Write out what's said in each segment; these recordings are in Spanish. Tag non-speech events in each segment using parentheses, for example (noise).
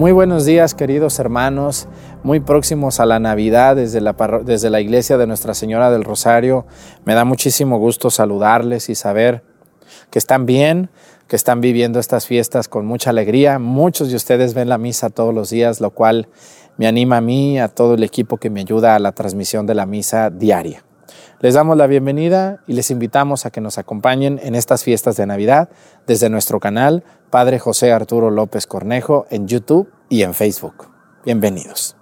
Muy buenos días, queridos hermanos, muy próximos a la Navidad desde la, desde la iglesia de Nuestra Señora del Rosario. Me da muchísimo gusto saludarles y saber que están bien, que están viviendo estas fiestas con mucha alegría. Muchos de ustedes ven la misa todos los días, lo cual me anima a mí, a todo el equipo que me ayuda a la transmisión de la misa diaria. Les damos la bienvenida y les invitamos a que nos acompañen en estas fiestas de Navidad desde nuestro canal Padre José Arturo López Cornejo en YouTube y en Facebook. Bienvenidos.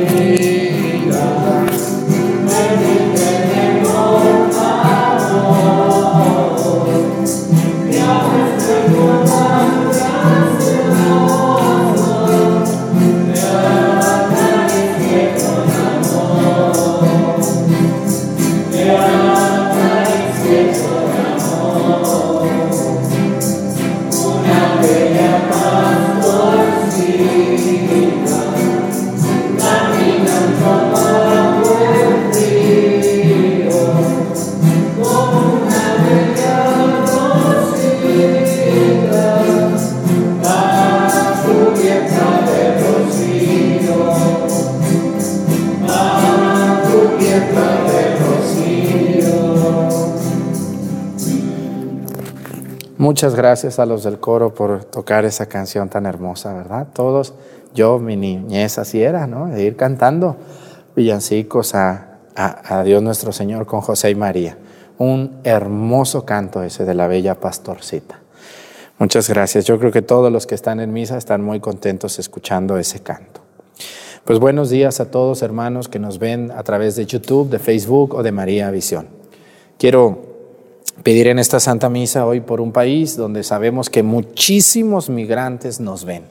Amen. Muchas gracias a los del coro por tocar esa canción tan hermosa, ¿verdad? Todos, yo, mi niñez así era, ¿no? De ir cantando villancicos a, a, Dios nuestro Señor con José y María. Un hermoso canto ese de la bella pastorcita. Muchas gracias. Yo creo que todos los que están en misa están muy contentos escuchando ese canto. Pues buenos días a todos hermanos que nos ven a través de YouTube, de Facebook o de María Visión. Quiero pedir en esta Santa Misa hoy por un país donde sabemos que muchísimos migrantes nos ven.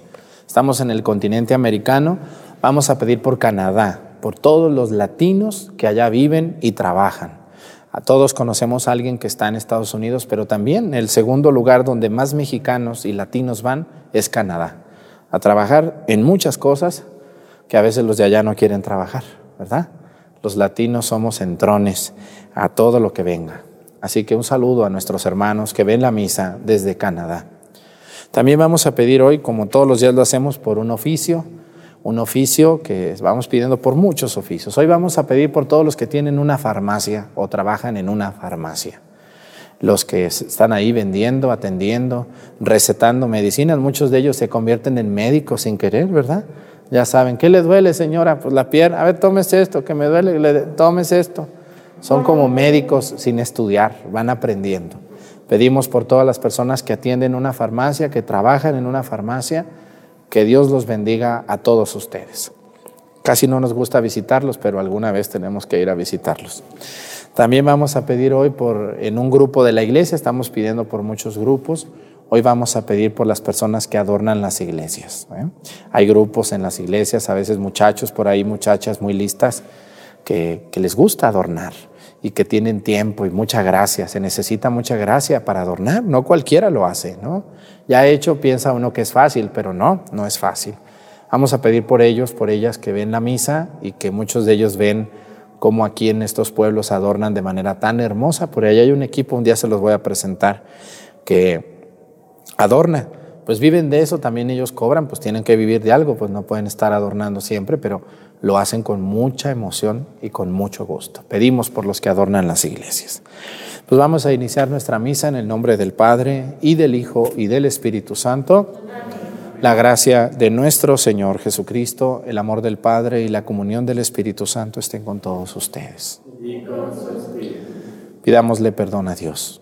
Estamos en el continente americano, vamos a pedir por Canadá, por todos los latinos que allá viven y trabajan. A todos conocemos a alguien que está en Estados Unidos, pero también el segundo lugar donde más mexicanos y latinos van es Canadá, a trabajar en muchas cosas, que a veces los de allá no quieren trabajar, ¿verdad? Los latinos somos entrones a todo lo que venga. Así que un saludo a nuestros hermanos que ven la misa desde Canadá. También vamos a pedir hoy, como todos los días lo hacemos, por un oficio, un oficio que vamos pidiendo por muchos oficios. Hoy vamos a pedir por todos los que tienen una farmacia o trabajan en una farmacia. Los que están ahí vendiendo, atendiendo, recetando medicinas, muchos de ellos se convierten en médicos sin querer, ¿verdad? Ya saben, ¿qué le duele, señora? Pues la pierna, a ver, tómese esto, que me duele, le, tómese esto. Son como médicos sin estudiar, van aprendiendo. Pedimos por todas las personas que atienden una farmacia, que trabajan en una farmacia, que Dios los bendiga a todos ustedes. Casi no nos gusta visitarlos, pero alguna vez tenemos que ir a visitarlos. También vamos a pedir hoy por en un grupo de la iglesia, estamos pidiendo por muchos grupos. Hoy vamos a pedir por las personas que adornan las iglesias. ¿eh? Hay grupos en las iglesias, a veces muchachos por ahí, muchachas muy listas, que, que les gusta adornar y que tienen tiempo y mucha gracia. Se necesita mucha gracia para adornar, no cualquiera lo hace, ¿no? Ya hecho piensa uno que es fácil, pero no, no es fácil. Vamos a pedir por ellos, por ellas que ven la misa y que muchos de ellos ven cómo aquí en estos pueblos adornan de manera tan hermosa. Por ahí hay un equipo, un día se los voy a presentar, que adorna. Pues viven de eso, también ellos cobran, pues tienen que vivir de algo, pues no pueden estar adornando siempre, pero lo hacen con mucha emoción y con mucho gusto. Pedimos por los que adornan las iglesias. Pues vamos a iniciar nuestra misa en el nombre del Padre y del Hijo y del Espíritu Santo. La gracia de nuestro Señor Jesucristo, el amor del Padre y la comunión del Espíritu Santo estén con todos ustedes. Pidámosle perdón a Dios.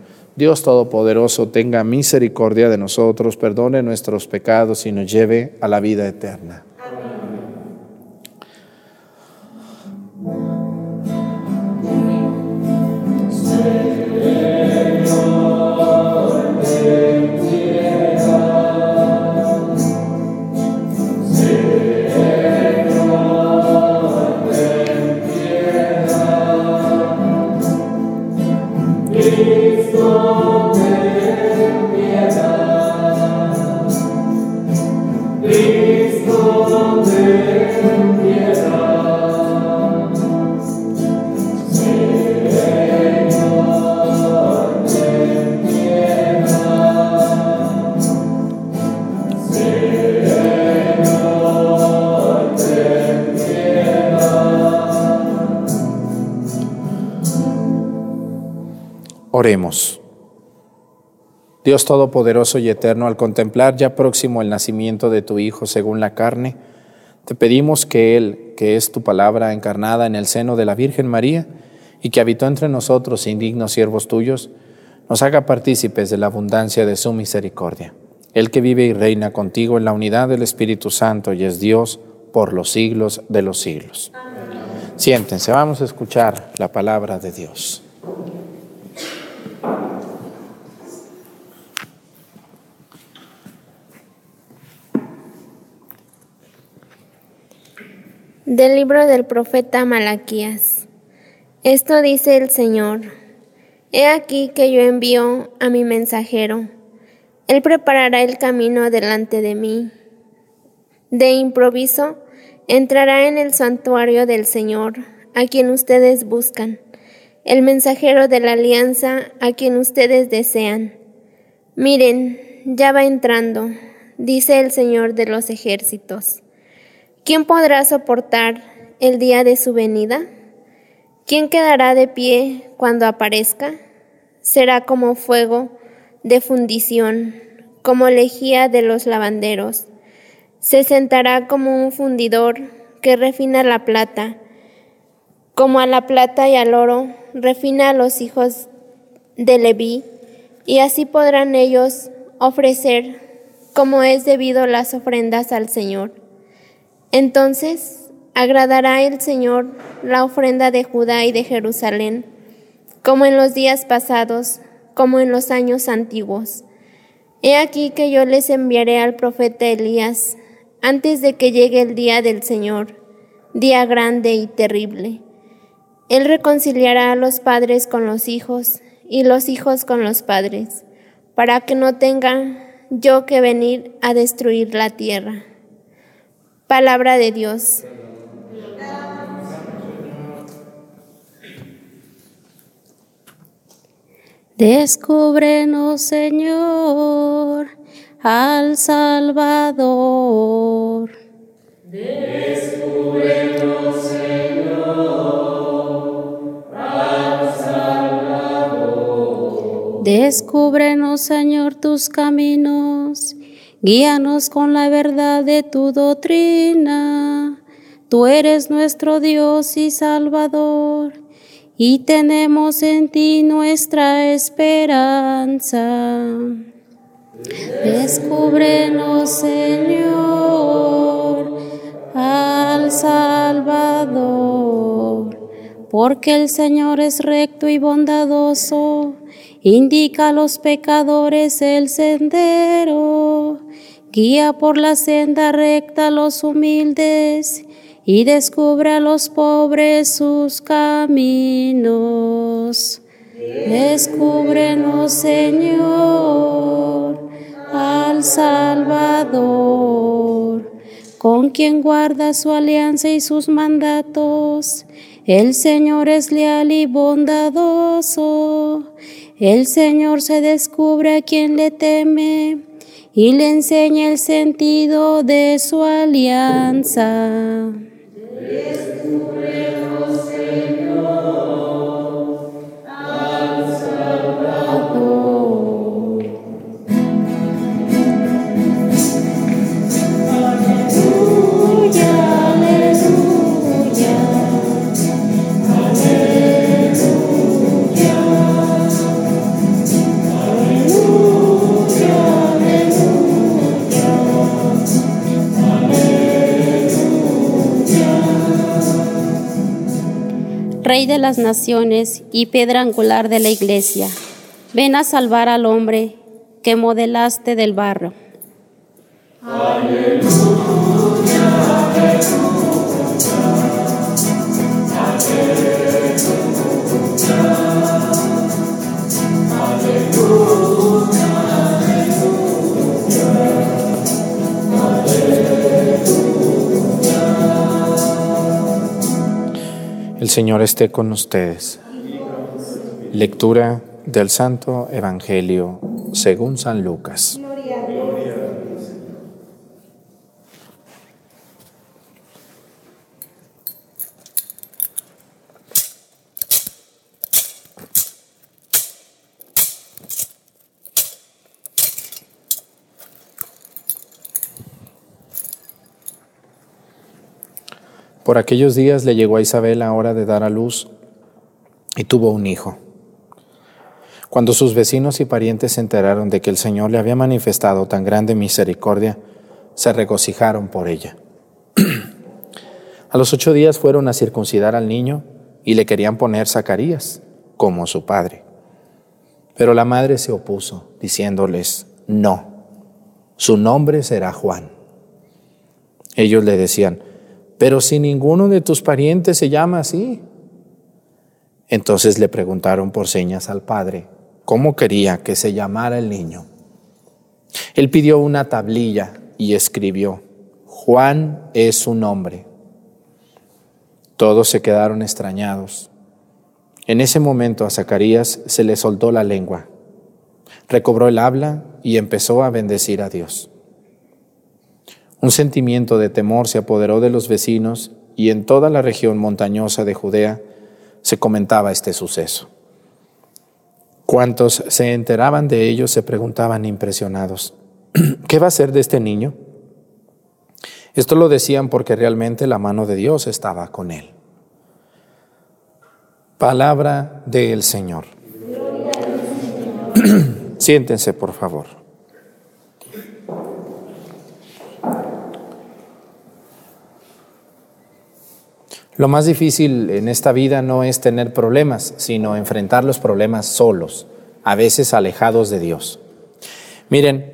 Dios Todopoderoso tenga misericordia de nosotros, perdone nuestros pecados y nos lleve a la vida eterna. Dios Todopoderoso y Eterno, al contemplar ya próximo el nacimiento de tu Hijo según la carne, te pedimos que Él, que es tu palabra encarnada en el seno de la Virgen María y que habitó entre nosotros, indignos siervos tuyos, nos haga partícipes de la abundancia de su misericordia. Él que vive y reina contigo en la unidad del Espíritu Santo y es Dios por los siglos de los siglos. Siéntense, vamos a escuchar la palabra de Dios. Del libro del profeta Malaquías. Esto dice el Señor. He aquí que yo envío a mi mensajero. Él preparará el camino delante de mí. De improviso, entrará en el santuario del Señor, a quien ustedes buscan, el mensajero de la alianza, a quien ustedes desean. Miren, ya va entrando, dice el Señor de los ejércitos. ¿Quién podrá soportar el día de su venida? ¿Quién quedará de pie cuando aparezca? Será como fuego de fundición, como lejía de los lavanderos. Se sentará como un fundidor que refina la plata, como a la plata y al oro refina a los hijos de Leví, y así podrán ellos ofrecer como es debido las ofrendas al Señor. Entonces agradará el Señor la ofrenda de Judá y de Jerusalén, como en los días pasados, como en los años antiguos. He aquí que yo les enviaré al profeta Elías antes de que llegue el día del Señor, día grande y terrible. Él reconciliará a los padres con los hijos y los hijos con los padres, para que no tenga yo que venir a destruir la tierra. Palabra de Dios. Descúbrenos, Señor, al Salvador. Descúbrenos, Señor, al Salvador. Descúbrenos, Señor, tus caminos. Guíanos con la verdad de tu doctrina. Tú eres nuestro Dios y Salvador y tenemos en ti nuestra esperanza. Descúbrenos, Señor, al Salvador, porque el Señor es recto y bondadoso, indica a los pecadores el sendero, guía por la senda recta a los humildes y descubre a los pobres sus caminos. Descúbrenos, Señor, al Salvador, con quien guarda su alianza y sus mandatos. El Señor es leal y bondadoso. El Señor se descubre a quien le teme y le enseña el sentido de su alianza. Rey de las naciones y piedra angular de la iglesia, ven a salvar al hombre que modelaste del barro. El Señor esté con ustedes. Lectura del Santo Evangelio según San Lucas. Por aquellos días le llegó a Isabel la hora de dar a luz y tuvo un hijo. Cuando sus vecinos y parientes se enteraron de que el Señor le había manifestado tan grande misericordia, se regocijaron por ella. (clears throat) a los ocho días fueron a circuncidar al niño y le querían poner Zacarías como su padre. Pero la madre se opuso, diciéndoles, no, su nombre será Juan. Ellos le decían, pero si ninguno de tus parientes se llama así. Entonces le preguntaron por señas al padre cómo quería que se llamara el niño. Él pidió una tablilla y escribió, Juan es su nombre. Todos se quedaron extrañados. En ese momento a Zacarías se le soltó la lengua, recobró el habla y empezó a bendecir a Dios. Un sentimiento de temor se apoderó de los vecinos y en toda la región montañosa de Judea se comentaba este suceso. Cuantos se enteraban de ello se preguntaban impresionados, (clears throat) ¿qué va a ser de este niño? Esto lo decían porque realmente la mano de Dios estaba con él. Palabra del Señor. (clears throat) Siéntense, por favor. Lo más difícil en esta vida no es tener problemas, sino enfrentar los problemas solos, a veces alejados de Dios. Miren,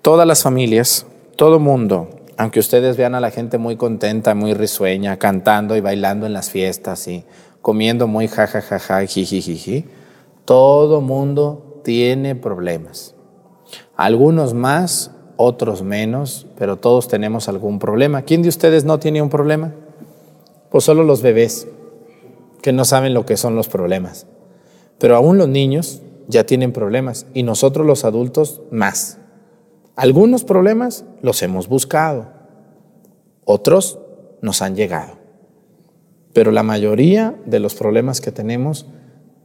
todas las familias, todo mundo, aunque ustedes vean a la gente muy contenta, muy risueña, cantando y bailando en las fiestas y comiendo muy jajajaja, jijijiji, todo mundo tiene problemas. Algunos más, otros menos, pero todos tenemos algún problema. ¿Quién de ustedes no tiene un problema? Pues solo los bebés, que no saben lo que son los problemas. Pero aún los niños ya tienen problemas y nosotros los adultos más. Algunos problemas los hemos buscado, otros nos han llegado. Pero la mayoría de los problemas que tenemos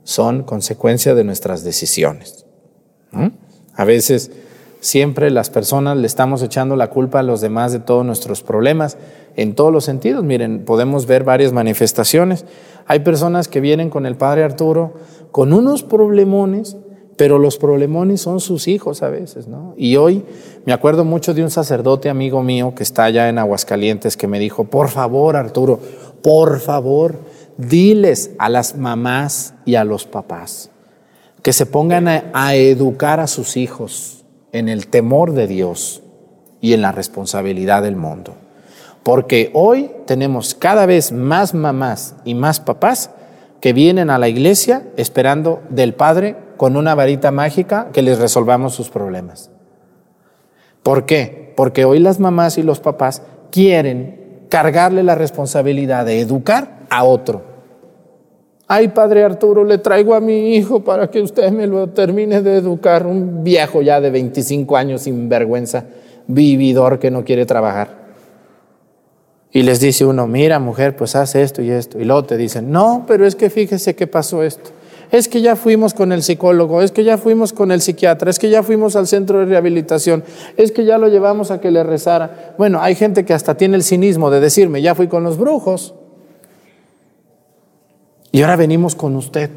son consecuencia de nuestras decisiones. A veces siempre las personas le estamos echando la culpa a los demás de todos nuestros problemas en todos los sentidos. Miren, podemos ver varias manifestaciones. Hay personas que vienen con el padre Arturo con unos problemones, pero los problemones son sus hijos a veces, ¿no? Y hoy me acuerdo mucho de un sacerdote amigo mío que está allá en Aguascalientes que me dijo, por favor Arturo, por favor, diles a las mamás y a los papás que se pongan a, a educar a sus hijos en el temor de Dios y en la responsabilidad del mundo. Porque hoy tenemos cada vez más mamás y más papás que vienen a la iglesia esperando del Padre con una varita mágica que les resolvamos sus problemas. ¿Por qué? Porque hoy las mamás y los papás quieren cargarle la responsabilidad de educar a otro. Ay, padre Arturo, le traigo a mi hijo para que usted me lo termine de educar. Un viejo ya de 25 años sin vergüenza, vividor que no quiere trabajar. Y les dice uno, mira mujer, pues haz esto y esto. Y luego te dicen, no, pero es que fíjese que pasó esto. Es que ya fuimos con el psicólogo, es que ya fuimos con el psiquiatra, es que ya fuimos al centro de rehabilitación, es que ya lo llevamos a que le rezara. Bueno, hay gente que hasta tiene el cinismo de decirme, ya fui con los brujos. Y ahora venimos con usted,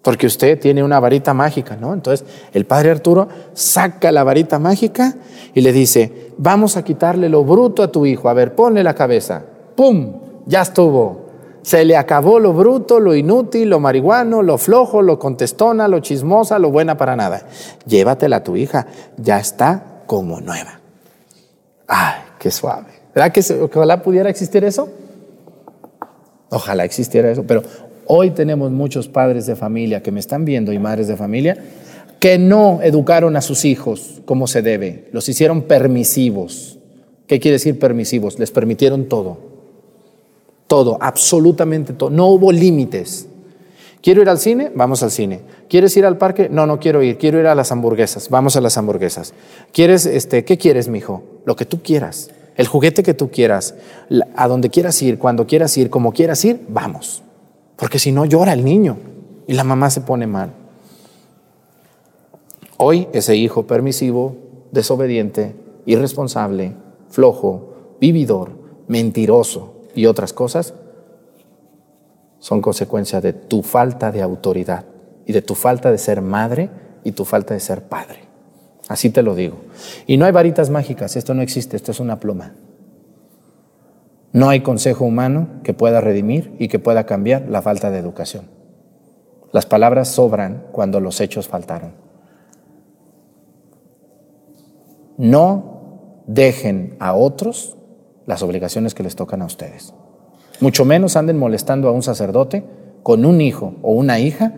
porque usted tiene una varita mágica, ¿no? Entonces el padre Arturo saca la varita mágica y le dice, vamos a quitarle lo bruto a tu hijo, a ver, ponle la cabeza, ¡pum! Ya estuvo. Se le acabó lo bruto, lo inútil, lo marihuano, lo flojo, lo contestona, lo chismosa, lo buena para nada. Llévatela a tu hija, ya está como nueva. Ay, qué suave. ¿Verdad que ojalá pudiera existir eso? Ojalá existiera eso, pero hoy tenemos muchos padres de familia que me están viendo y madres de familia que no educaron a sus hijos como se debe, los hicieron permisivos. ¿Qué quiere decir permisivos? Les permitieron todo, todo, absolutamente todo. No hubo límites. ¿Quiero ir al cine? Vamos al cine. ¿Quieres ir al parque? No, no quiero ir. Quiero ir a las hamburguesas. Vamos a las hamburguesas. ¿Quieres, este, qué quieres, mijo? Lo que tú quieras el juguete que tú quieras, a donde quieras ir, cuando quieras ir, como quieras ir, vamos. Porque si no llora el niño y la mamá se pone mal. Hoy ese hijo permisivo, desobediente, irresponsable, flojo, vividor, mentiroso y otras cosas son consecuencia de tu falta de autoridad y de tu falta de ser madre y tu falta de ser padre. Así te lo digo. Y no hay varitas mágicas, esto no existe, esto es una pluma. No hay consejo humano que pueda redimir y que pueda cambiar la falta de educación. Las palabras sobran cuando los hechos faltaron. No dejen a otros las obligaciones que les tocan a ustedes. Mucho menos anden molestando a un sacerdote con un hijo o una hija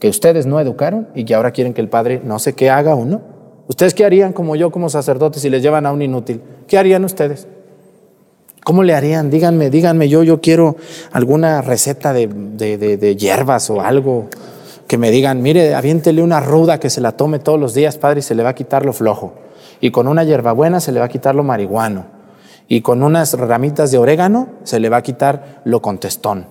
que ustedes no educaron y que ahora quieren que el padre no sé qué haga o no. ¿Ustedes qué harían como yo, como sacerdote, si les llevan a un inútil? ¿Qué harían ustedes? ¿Cómo le harían? Díganme, díganme, yo, yo quiero alguna receta de, de, hierbas o algo que me digan, mire, aviéntele una ruda que se la tome todos los días, padre, y se le va a quitar lo flojo. Y con una hierbabuena se le va a quitar lo marihuano. Y con unas ramitas de orégano se le va a quitar lo contestón.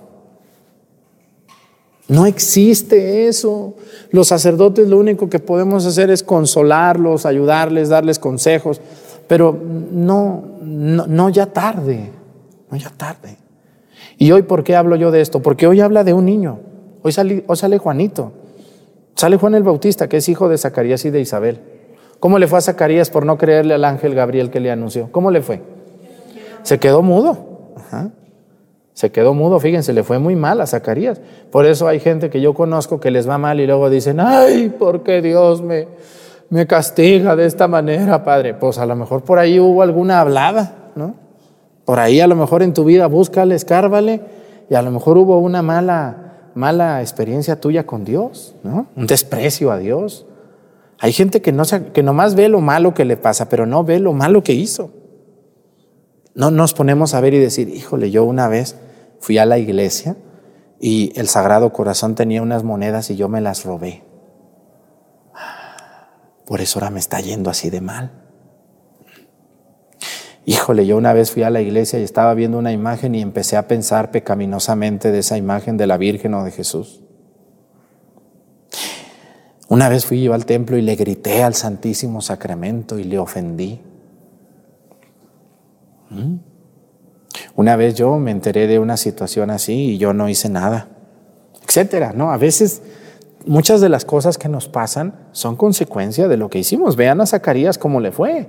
No existe eso. Los sacerdotes lo único que podemos hacer es consolarlos, ayudarles, darles consejos, pero no, no, ya tarde, no ya tarde. ¿Y hoy por qué hablo yo de esto? Porque hoy habla de un niño. Hoy sale, hoy sale Juanito. Sale Juan el Bautista, que es hijo de Zacarías y de Isabel. ¿Cómo le fue a Zacarías por no creerle al ángel Gabriel que le anunció? ¿Cómo le fue? Se quedó mudo. Se quedó mudo, fíjense, le fue muy mal a Zacarías. Por eso hay gente que yo conozco que les va mal y luego dicen, ay, ¿por qué Dios me, me castiga de esta manera, Padre? Pues a lo mejor por ahí hubo alguna hablada, ¿no? Por ahí a lo mejor en tu vida búscale, escárvale y a lo mejor hubo una mala, mala experiencia tuya con Dios, ¿no? Un desprecio a Dios. Hay gente que, no, que nomás ve lo malo que le pasa, pero no ve lo malo que hizo. No nos ponemos a ver y decir, híjole, yo una vez fui a la iglesia y el Sagrado Corazón tenía unas monedas y yo me las robé. Por eso ahora me está yendo así de mal. Híjole, yo una vez fui a la iglesia y estaba viendo una imagen y empecé a pensar pecaminosamente de esa imagen de la Virgen o de Jesús. Una vez fui yo al templo y le grité al Santísimo Sacramento y le ofendí. ¿Mm? Una vez yo me enteré de una situación así y yo no hice nada, etcétera, ¿no? A veces muchas de las cosas que nos pasan son consecuencia de lo que hicimos. Vean a Zacarías cómo le fue.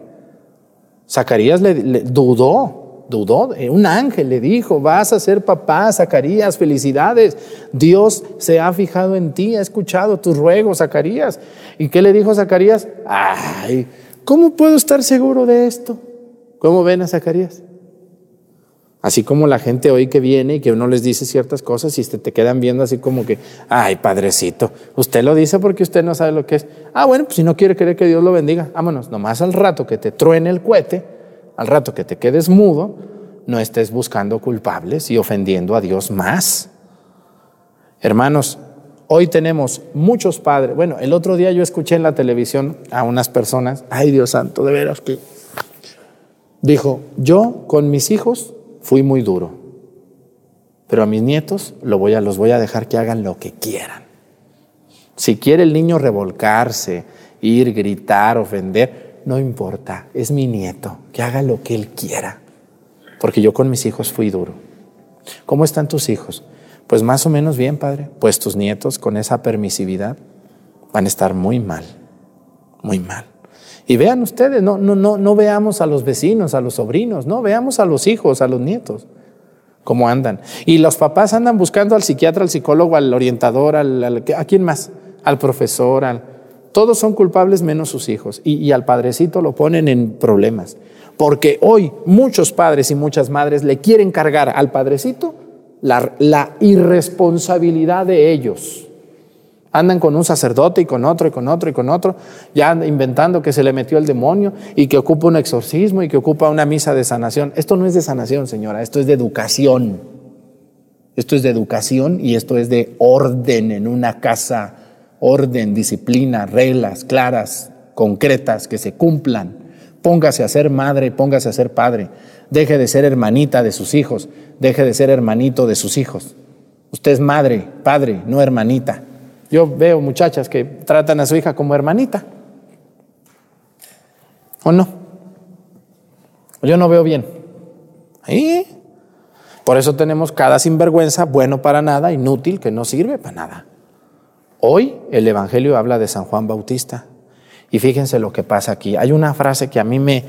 Zacarías le, dudó, dudó. Un ángel le dijo, vas a ser papá, Zacarías, felicidades. Dios se ha fijado en ti, ha escuchado tus ruegos, Zacarías. ¿Y qué le dijo Zacarías? Ay, ¿cómo puedo estar seguro de esto? ¿Cómo ven a Zacarías? Así como la gente hoy que viene y que uno les dice ciertas cosas y te, te quedan viendo así como que, ay, padrecito, usted lo dice porque usted no sabe lo que es. Ah, bueno, pues si no quiere creer que Dios lo bendiga, vámonos, nomás al rato que te truene el cohete, al rato que te quedes mudo, no estés buscando culpables y ofendiendo a Dios más. Hermanos, hoy tenemos muchos padres. Bueno, el otro día yo escuché en la televisión a unas personas, ay Dios santo, de veras que dijo, yo con mis hijos fui muy duro, pero a mis nietos voy a, los voy a dejar que hagan lo que quieran. Si quiere el niño revolcarse, ir, gritar, ofender, no importa, es mi nieto, que haga lo que él quiera, porque yo con mis hijos fui duro. ¿Cómo están tus hijos? Pues más o menos bien, padre. Pues tus nietos con esa permisividad van a estar muy mal, muy mal. Y vean ustedes, no, no, no, no veamos a los vecinos, a los sobrinos, no, veamos a los hijos, a los nietos, cómo andan. Y los papás andan buscando al psiquiatra, al psicólogo, al orientador, al, ¿a quién más? Al profesor, al, todos son culpables menos sus hijos. Y, al padrecito lo ponen en problemas. Porque hoy muchos padres y muchas madres le quieren cargar al padrecito la, la irresponsabilidad de ellos. Andan con un sacerdote y con otro y con otro y con otro, ya inventando que se le metió el demonio y que ocupa un exorcismo y que ocupa una misa de sanación. Esto no es de sanación, señora, esto es de educación. Esto es de educación y esto es de orden en una casa, orden, disciplina, reglas claras, concretas, que se cumplan. Póngase a ser madre, póngase a ser padre. Deje de ser hermanita de sus hijos, deje de ser hermanito de sus hijos. Usted es madre, padre, no hermanita. Yo veo muchachas que tratan a su hija como hermanita. ¿O no? Yo no veo bien. ¿Y? Por eso tenemos cada sinvergüenza, bueno para nada, inútil, que no sirve para nada. Hoy el Evangelio habla de San Juan Bautista. Y fíjense lo que pasa aquí. Hay una frase que a mí me,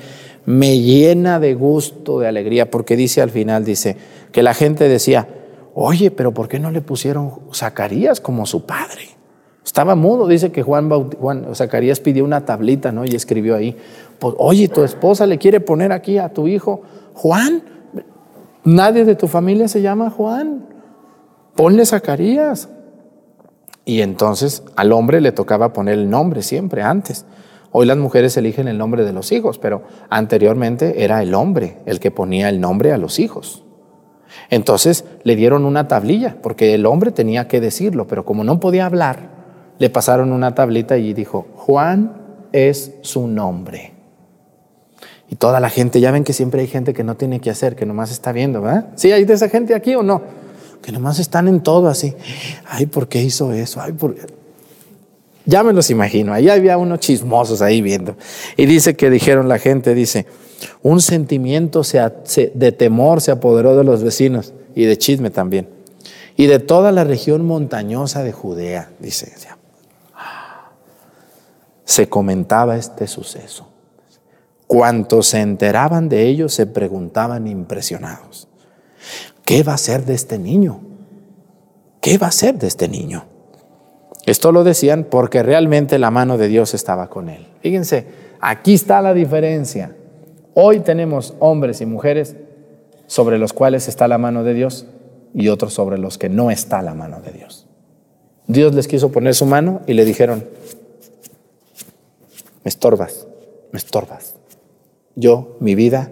me llena de gusto, de alegría, porque dice al final, dice, que la gente decía, Oye, pero ¿por qué no le pusieron Zacarías como su padre? Estaba mudo, dice que Juan, Juan Zacarías pidió una tablita, ¿no? Y escribió ahí, pues, oye, tu esposa le quiere poner aquí a tu hijo Juan. Nadie de tu familia se llama Juan. Ponle Zacarías. Y entonces al hombre le tocaba poner el nombre siempre antes. Hoy las mujeres eligen el nombre de los hijos, pero anteriormente era el hombre el que ponía el nombre a los hijos. Entonces le dieron una tablilla, porque el hombre tenía que decirlo, pero como no podía hablar, le pasaron una tablita y dijo, Juan es su nombre. Y toda la gente, ya ven que siempre hay gente que no tiene que hacer, que nomás está viendo, ¿verdad? ¿Sí hay de esa gente aquí o no? Que nomás están en todo así. Ay, ¿por qué hizo eso? Ay, ¿por Ya me los imagino, ahí había unos chismosos ahí viendo. Y dice que dijeron la gente, dice, un sentimiento de temor se apoderó de los vecinos y de chisme también. Y de toda la región montañosa de Judea, dice. Se comentaba este suceso. Cuantos se enteraban de ello se preguntaban impresionados. ¿qué va a ser de este niño? ¿Qué va a ser de este niño? Esto lo decían porque realmente la mano de Dios estaba con él. Fíjense, aquí está la diferencia. Hoy tenemos hombres y mujeres sobre los cuales está la mano de Dios y otros sobre los que no está la mano de Dios. Dios les quiso poner su mano y le dijeron, me estorbas, me estorbas. Yo, mi vida,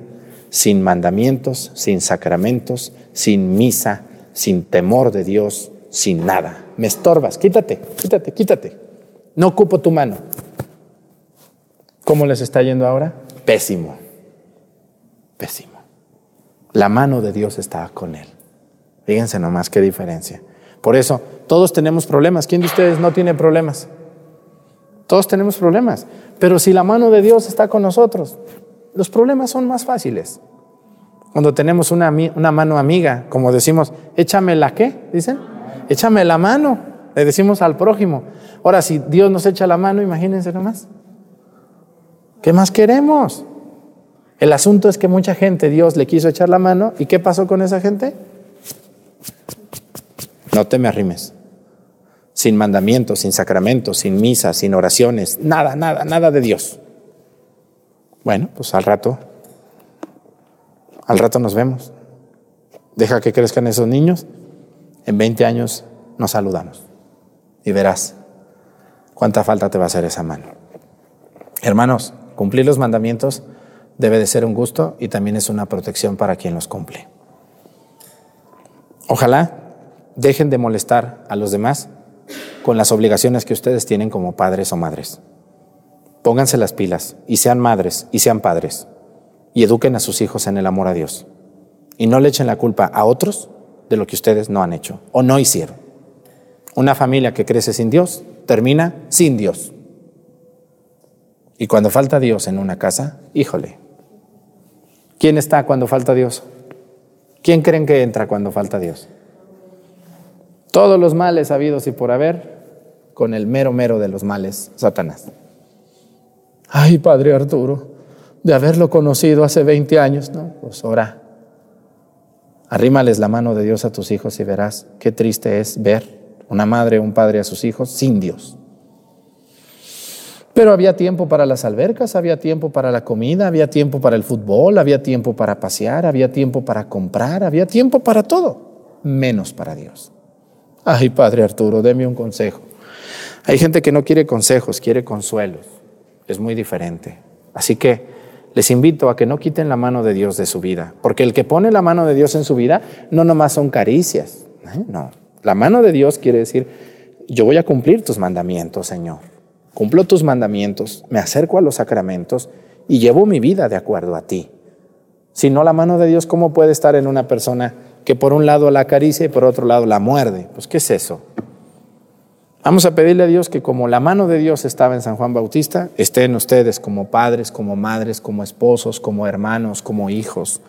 sin mandamientos, sin sacramentos, sin misa, sin temor de Dios, sin nada. Me estorbas, quítate, quítate, quítate. No ocupo tu mano. ¿Cómo les está yendo ahora? Pésimo, pésimo. La mano de Dios está con él. Fíjense nomás qué diferencia. Por eso, todos tenemos problemas. ¿Quién de ustedes no tiene problemas? Todos tenemos problemas. Pero si la mano de Dios está con nosotros, los problemas son más fáciles. Cuando tenemos una, una mano amiga, como decimos, échame la qué, dicen, échame la mano, le decimos al prójimo. Ahora, si Dios nos echa la mano, imagínense nomás. ¿Qué más queremos? El asunto es que mucha gente Dios le quiso echar la mano y ¿qué pasó con esa gente? No te me arrimes. Sin mandamientos, sin sacramentos, sin misas, sin oraciones, nada, nada, nada de Dios. Bueno, pues al rato, al rato nos vemos. Deja que crezcan esos niños. En 20 años nos saludamos. Y verás cuánta falta te va a hacer esa mano. Hermanos, cumplir los mandamientos debe de ser un gusto y también es una protección para quien los cumple. Ojalá dejen de molestar a los demás con las obligaciones que ustedes tienen como padres o madres. Pónganse las pilas y sean madres y sean padres y eduquen a sus hijos en el amor a Dios. Y no le echen la culpa a otros de lo que ustedes no han hecho o no hicieron. Una familia que crece sin Dios termina sin Dios. Y cuando falta Dios en una casa, híjole, ¿quién está cuando falta Dios? ¿Quién creen que entra cuando falta Dios? Todos los males habidos y por haber, con el mero mero de los males, Satanás. Ay, Padre Arturo, de haberlo conocido hace 20 años, ¿no? Pues ora. Arrímales la mano de Dios a tus hijos y verás qué triste es ver una madre un padre a sus hijos sin Dios. Pero había tiempo para las albercas, había tiempo para la comida, había tiempo para el fútbol, había tiempo para pasear, había tiempo para comprar, había tiempo para todo, menos para Dios. Ay, Padre Arturo, deme un consejo. Hay gente que no quiere consejos, quiere consuelos. Es muy diferente. Así que les invito a que no quiten la mano de Dios de su vida, porque el que pone la mano de Dios en su vida no nomás son caricias, ¿eh? no. La mano de Dios quiere decir, yo voy a cumplir tus mandamientos, Señor cumplo tus mandamientos, me acerco a los sacramentos y llevo mi vida de acuerdo a ti. Si no, la mano de Dios, ¿cómo puede estar en una persona que por un lado la acaricia y por otro lado la muerde? Pues, ¿qué es eso? Vamos a pedirle a Dios que como la mano de Dios estaba en San Juan Bautista, esté en ustedes como padres, como madres, como esposos, como hermanos, como hijos.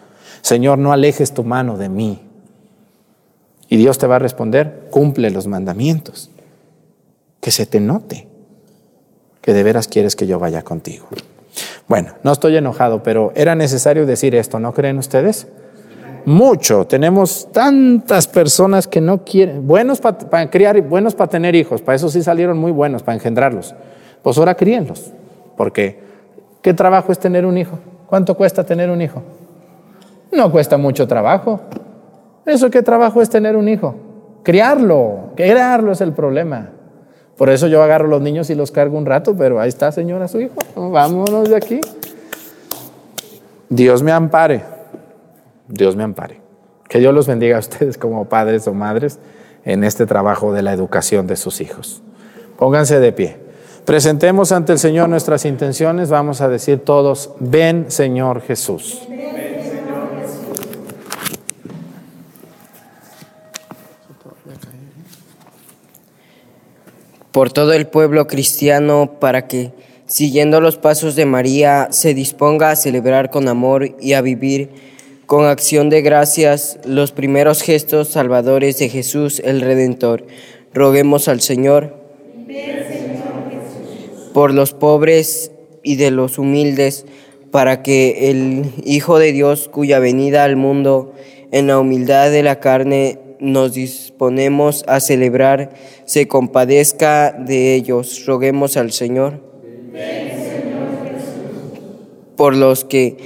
Señor, no alejes tu mano de mí. Y Dios te va a responder, cumple los mandamientos. Que se te note que de veras quieres que yo vaya contigo. Bueno, no estoy enojado, pero era necesario decir esto, ¿no creen ustedes? Mucho. Tenemos tantas personas que no quieren, buenos para criar y buenos para tener hijos, para eso sí salieron muy buenos, para engendrarlos. Pues ahora críenlos, porque ¿qué trabajo es tener un hijo? ¿Cuánto cuesta tener un hijo? No cuesta mucho trabajo. ¿Eso qué trabajo es tener un hijo? Criarlo, criarlo es el problema. Por eso yo agarro los niños y los cargo un rato, pero ahí está, señora, su hijo. Vámonos de aquí. Dios me ampare. Dios me ampare. Que Dios los bendiga a ustedes como padres o madres en este trabajo de la educación de sus hijos. Pónganse de pie. Presentemos ante el Señor nuestras intenciones. Vamos a decir todos, ven Señor Jesús. Por todo el pueblo cristiano para que, siguiendo los pasos de María, se disponga a celebrar con amor y a vivir con acción de gracias los primeros gestos salvadores de Jesús el Redentor. Roguemos al Señor por los pobres y de los humildes, para que el Hijo de Dios, cuya venida al mundo en la humildad de la carne nos disponemos a celebrar, se compadezca de ellos. Roguemos al Señor. Por los que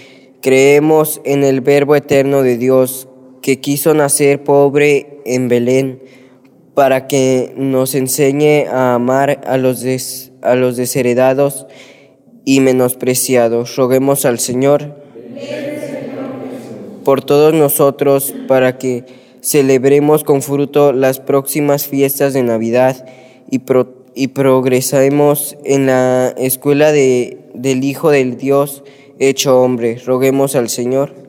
creemos en el Verbo eterno de Dios, que quiso nacer pobre en Belén, para que nos enseñe a amar a los, a los desheredados y menospreciados. Roguemos al Señor por todos nosotros para que celebremos con fruto las próximas fiestas de Navidad y, y progresemos en la escuela de, del Hijo del Dios hecho hombre. Roguemos al Señor.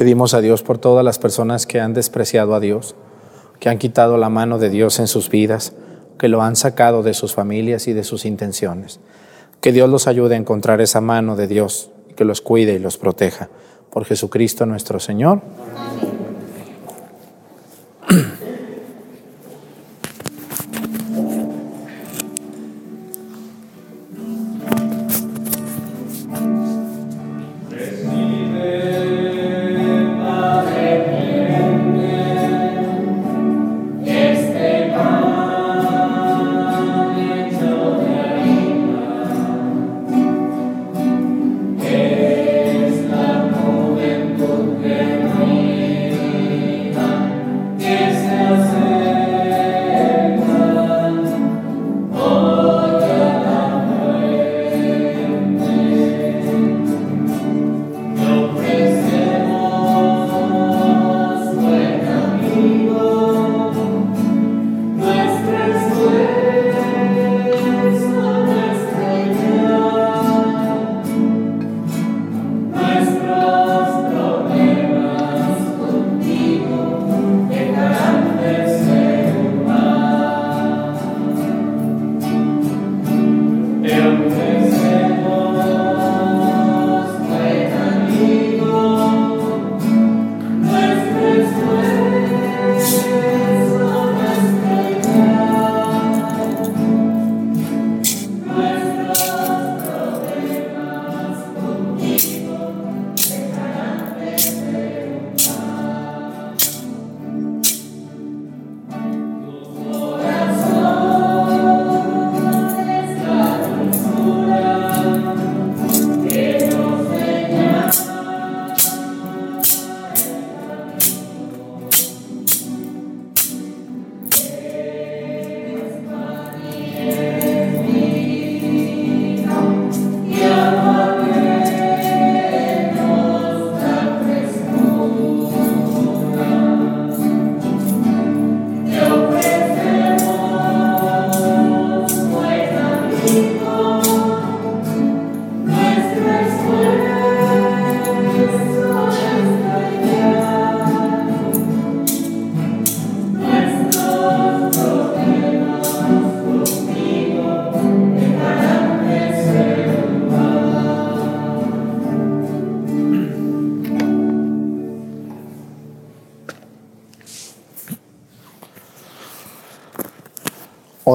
Pedimos a Dios por todas las personas que han despreciado a Dios, que han quitado la mano de Dios en sus vidas, que lo han sacado de sus familias y de sus intenciones. Que Dios los ayude a encontrar esa mano de Dios, que los cuide y los proteja. Por Jesucristo nuestro Señor.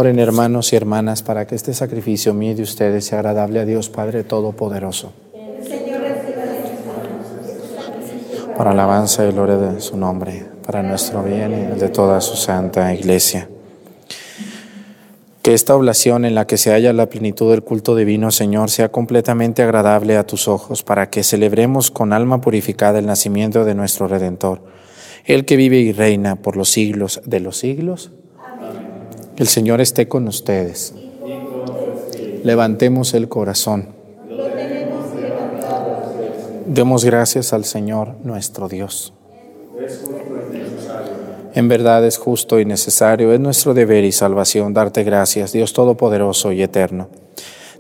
Hermanos y hermanas para que este sacrificio mío y de ustedes sea agradable a Dios Padre Todopoderoso. Para alabanza y gloria de su nombre, para nuestro bien y el de toda su santa iglesia. Que esta oblación en la que se halla la plenitud del culto divino, Señor, sea completamente agradable a tus ojos, para que celebremos con alma purificada el nacimiento de nuestro Redentor, el que vive y reina por los siglos de los siglos. El Señor esté con ustedes. Levantemos el corazón. Demos gracias al Señor nuestro Dios. En verdad es justo y necesario, es nuestro deber y salvación darte gracias, Dios Todopoderoso y Eterno.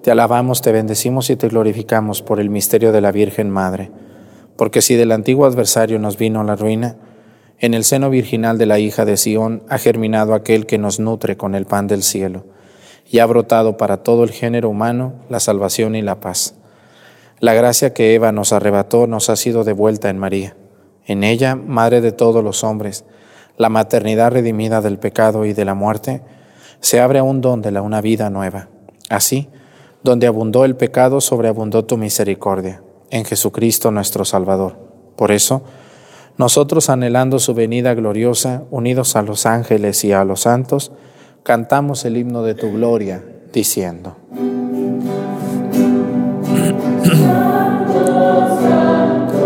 Te alabamos, te bendecimos y te glorificamos por el misterio de la Virgen Madre, porque si del antiguo adversario nos vino la ruina, en el seno virginal de la hija de Sión ha germinado aquel que nos nutre con el pan del cielo, y ha brotado para todo el género humano la salvación y la paz. La gracia que Eva nos arrebató nos ha sido devuelta en María. En ella, Madre de todos los hombres, la maternidad redimida del pecado y de la muerte, se abre a un don de la una vida nueva. Así, donde abundó el pecado, sobreabundó tu misericordia, en Jesucristo nuestro Salvador. Por eso, nosotros anhelando su venida gloriosa, unidos a los ángeles y a los santos, cantamos el himno de tu gloria, diciendo. Santo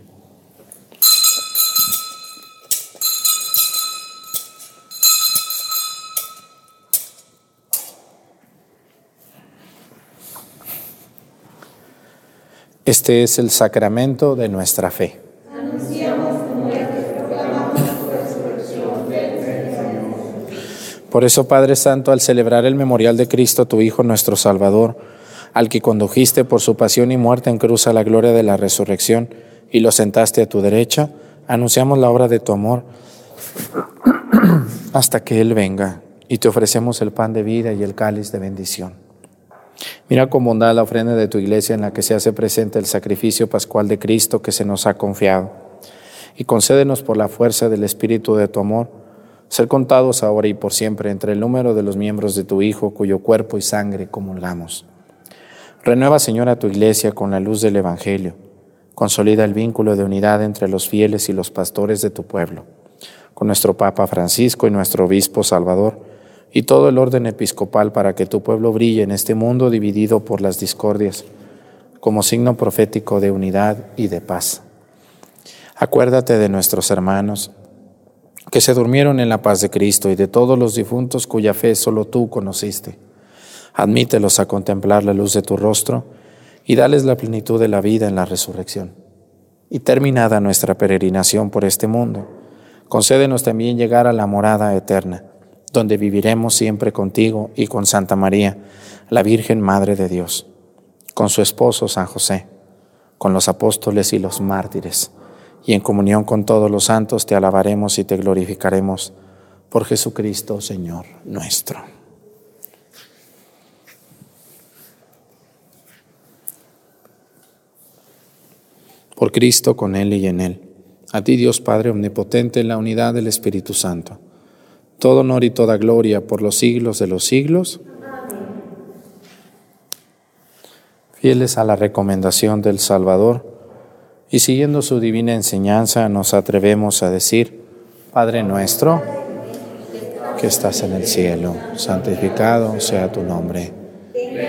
Este es el sacramento de nuestra fe. Por eso, Padre Santo, al celebrar el memorial de Cristo, tu Hijo, nuestro Salvador, al que condujiste por su pasión y muerte en cruz a la gloria de la resurrección y lo sentaste a tu derecha, anunciamos la obra de tu amor hasta que Él venga y te ofrecemos el pan de vida y el cáliz de bendición. Mira con bondad la ofrenda de tu iglesia en la que se hace presente el sacrificio pascual de Cristo que se nos ha confiado. Y concédenos por la fuerza del Espíritu de tu amor, ser contados ahora y por siempre entre el número de los miembros de tu Hijo, cuyo cuerpo y sangre comulgamos. Renueva, Señor, a tu iglesia con la luz del Evangelio. Consolida el vínculo de unidad entre los fieles y los pastores de tu pueblo. Con nuestro Papa Francisco y nuestro Obispo Salvador, y todo el orden episcopal para que tu pueblo brille en este mundo dividido por las discordias, como signo profético de unidad y de paz. Acuérdate de nuestros hermanos que se durmieron en la paz de Cristo y de todos los difuntos cuya fe solo tú conociste. Admítelos a contemplar la luz de tu rostro y dales la plenitud de la vida en la resurrección. Y terminada nuestra peregrinación por este mundo, concédenos también llegar a la morada eterna donde viviremos siempre contigo y con Santa María, la Virgen Madre de Dios, con su esposo San José, con los apóstoles y los mártires, y en comunión con todos los santos te alabaremos y te glorificaremos por Jesucristo, Señor nuestro. Por Cristo, con Él y en Él. A ti, Dios Padre Omnipotente, en la unidad del Espíritu Santo todo honor y toda gloria por los siglos de los siglos. Fieles a la recomendación del Salvador y siguiendo su divina enseñanza, nos atrevemos a decir, Padre nuestro, que estás en el cielo, santificado sea tu nombre.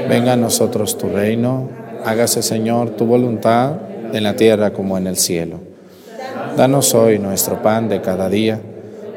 Venga a nosotros tu reino, hágase Señor tu voluntad en la tierra como en el cielo. Danos hoy nuestro pan de cada día,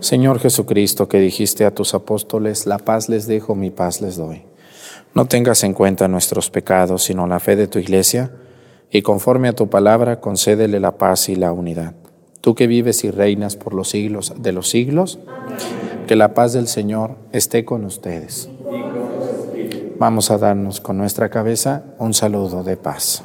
Señor Jesucristo, que dijiste a tus apóstoles, la paz les dejo, mi paz les doy. No tengas en cuenta nuestros pecados, sino la fe de tu iglesia, y conforme a tu palabra, concédele la paz y la unidad. Tú que vives y reinas por los siglos de los siglos, que la paz del Señor esté con ustedes. Vamos a darnos con nuestra cabeza un saludo de paz.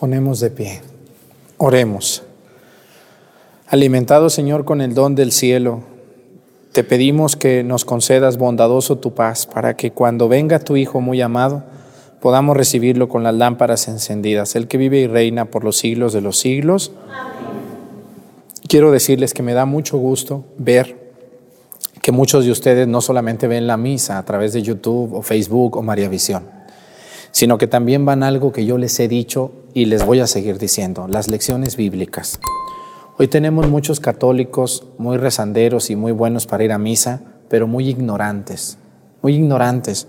Ponemos de pie. Oremos. Alimentado, Señor, con el don del cielo, te pedimos que nos concedas bondadoso tu paz para que cuando venga tu Hijo muy amado, podamos recibirlo con las lámparas encendidas, el que vive y reina por los siglos de los siglos. Quiero decirles que me da mucho gusto ver que muchos de ustedes no solamente ven la misa a través de YouTube o Facebook o María Visión, sino que también van algo que yo les he dicho y les voy a seguir diciendo, las lecciones bíblicas. Hoy tenemos muchos católicos muy rezanderos y muy buenos para ir a misa, pero muy ignorantes, muy ignorantes.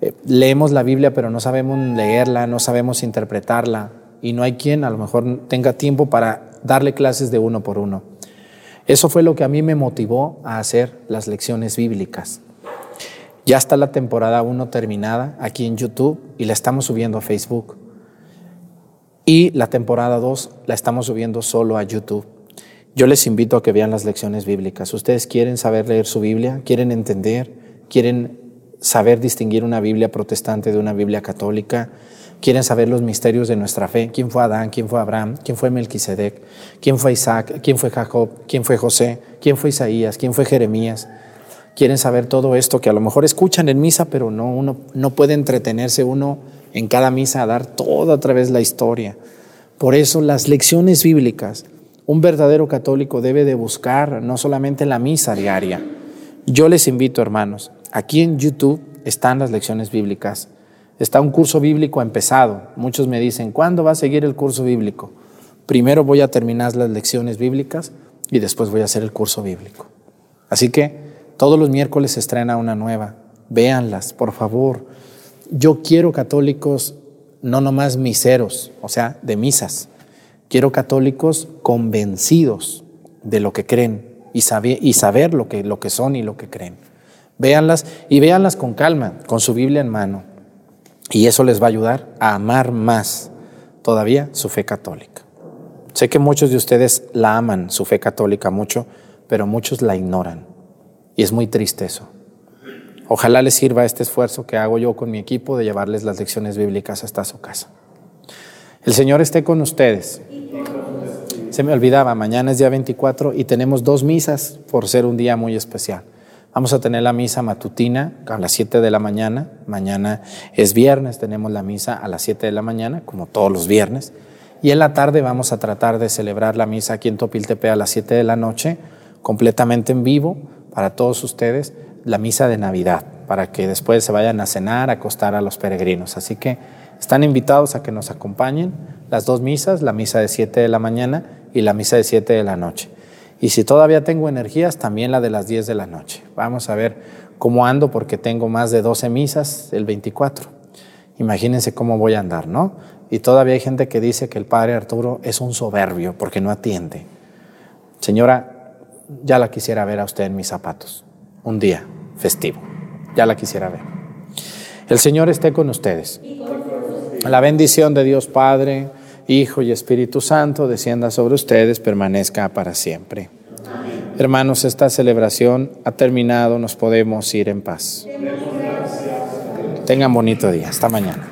Eh, leemos la Biblia, pero no sabemos leerla, no sabemos interpretarla, y no hay quien a lo mejor tenga tiempo para darle clases de uno por uno. Eso fue lo que a mí me motivó a hacer las lecciones bíblicas. Ya está la temporada 1 terminada aquí en YouTube y la estamos subiendo a Facebook. Y la temporada 2 la estamos subiendo solo a YouTube. Yo les invito a que vean las lecciones bíblicas. ¿Ustedes quieren saber leer su Biblia? ¿Quieren entender? ¿Quieren saber distinguir una Biblia protestante de una Biblia católica? ¿Quieren saber los misterios de nuestra fe? ¿Quién fue Adán? ¿Quién fue Abraham? ¿Quién fue Melquisedec? ¿Quién fue Isaac? ¿Quién fue Jacob? ¿Quién fue José? ¿Quién fue Isaías? ¿Quién fue Jeremías? Quieren saber todo esto que a lo mejor escuchan en misa, pero no, uno, no puede entretenerse uno en cada misa a dar toda otra vez la historia. Por eso las lecciones bíblicas, un verdadero católico debe de buscar no solamente la misa diaria. Yo les invito, hermanos, aquí en YouTube están las lecciones bíblicas. Está un curso bíblico empezado. Muchos me dicen, ¿cuándo va a seguir el curso bíblico? Primero voy a terminar las lecciones bíblicas y después voy a hacer el curso bíblico. Así que todos los miércoles se estrena una nueva. Véanlas, por favor. Yo quiero católicos no nomás miseros, o sea, de misas. Quiero católicos convencidos de lo que creen y, saber, lo que, lo que son y lo que creen. Véanlas y véanlas con calma, con su Biblia en mano. Y eso les va a ayudar a amar más todavía su fe católica. Sé que muchos de ustedes la aman, su fe católica mucho, pero muchos la ignoran. Y es muy triste eso. Ojalá les sirva este esfuerzo que hago yo con mi equipo de llevarles las lecciones bíblicas hasta su casa. El Señor esté con ustedes. Se me olvidaba, mañana es día 24 y tenemos dos misas por ser un día muy especial. Vamos a tener la misa matutina a las 7 de la mañana. Mañana es viernes, tenemos la misa a las 7 de la mañana, como todos los viernes. Y en la tarde vamos a tratar de celebrar la misa aquí en Topiltepe a las 7 de la noche, completamente en vivo para todos ustedes, la misa de Navidad, para que después se vayan a cenar, a acostar a los peregrinos. Así que están invitados a que nos acompañen las dos misas, la misa de 7 de la mañana y la misa de 7 de la noche. Y si todavía tengo energías, también la de las 10 de la noche. Vamos a ver cómo ando porque tengo más de 12 misas el 24. Imagínense cómo voy a andar, ¿no? Y todavía hay gente que dice que el padre Arturo es un soberbio porque no atiende. Señora, ya la quisiera ver a usted en mis zapatos. Un día festivo. Ya la quisiera ver. El Señor esté con ustedes. La bendición de Dios Padre, Hijo y Espíritu Santo descienda sobre ustedes, permanezca para siempre. Hermanos, esta celebración ha terminado, nos podemos ir en paz. Tengan bonito día, hasta mañana.